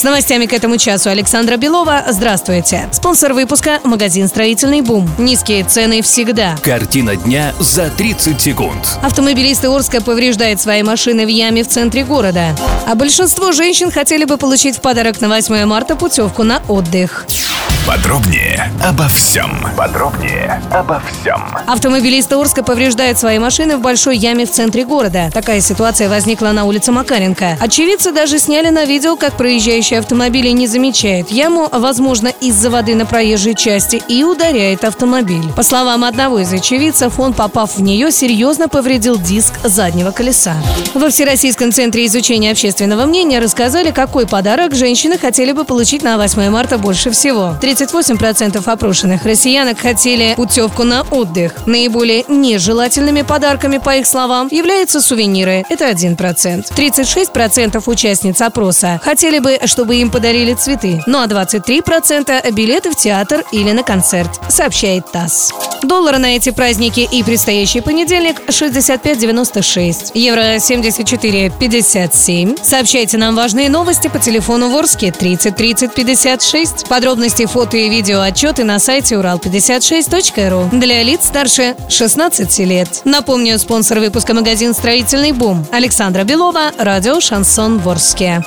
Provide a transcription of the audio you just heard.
С новостями к этому часу Александра Белова. Здравствуйте. Спонсор выпуска – магазин «Строительный бум». Низкие цены всегда. Картина дня за 30 секунд. Автомобилист Орска повреждает свои машины в яме в центре города. А большинство женщин хотели бы получить в подарок на 8 марта путевку на отдых. Подробнее обо всем. Подробнее обо всем. Автомобилист Орска повреждает свои машины в большой яме в центре города. Такая ситуация возникла на улице Макаренко. Очевидцы даже сняли на видео, как проезжающие автомобили не замечают яму, возможно, из-за воды на проезжей части, и ударяет автомобиль. По словам одного из очевидцев, он, попав в нее, серьезно повредил диск заднего колеса. Во Всероссийском центре изучения общественного мнения рассказали, какой подарок женщины хотели бы получить на 8 марта больше всего. 38% опрошенных россиянок хотели путевку на отдых. Наиболее нежелательными подарками, по их словам, являются сувениры. Это 1%. 36% участниц опроса хотели бы, чтобы им подарили цветы. Ну а 23% билеты в театр или на концерт, сообщает ТАСС. Доллары на эти праздники и предстоящий понедельник 65.96. Евро 74.57. Сообщайте нам важные новости по телефону Ворске 30 30 56. Подробности, фото и видео отчеты на сайте урал56.ру для лиц старше 16 лет. Напомню, спонсор выпуска магазин «Строительный бум» Александра Белова, радио «Шансон Ворске».